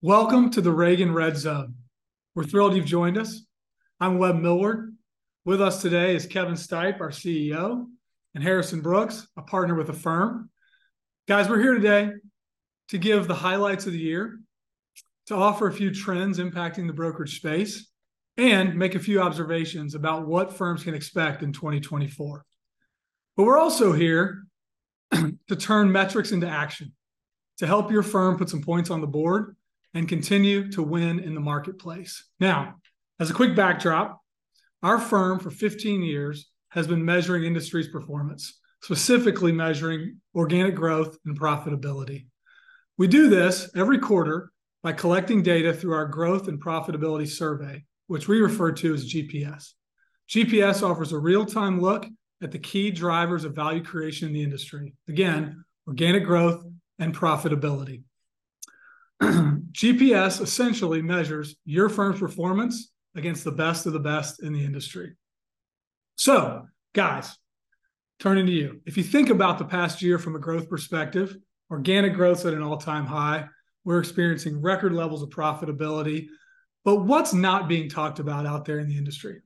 Welcome to the Reagan Red Zone. We're thrilled you've joined us. I'm Webb Millward. With us today is Kevin Stipe, our CEO, and Harrison Brooks, a partner with the firm. Guys, we're here today to give the highlights of the year, to offer a few trends impacting the brokerage space, and make a few observations about what firms can expect in 2024. But we're also here to turn metrics into action, to help your firm put some points on the board and continue to win in the marketplace. Now, as a quick backdrop, our firm for 15 years has been measuring industry's performance, specifically measuring organic growth and profitability. We do this every quarter by collecting data through our growth and profitability survey, which we refer to as GPS. GPS offers a real-time look at the key drivers of value creation in the industry. Again, organic growth and profitability. GPS essentially measures your firm's performance against the best of the best in the industry. So, guys, turning to you. If you think about the past year from a growth perspective, organic growth's at an all-time high. We're experiencing record levels of profitability. But what's not being talked about out there in the industry?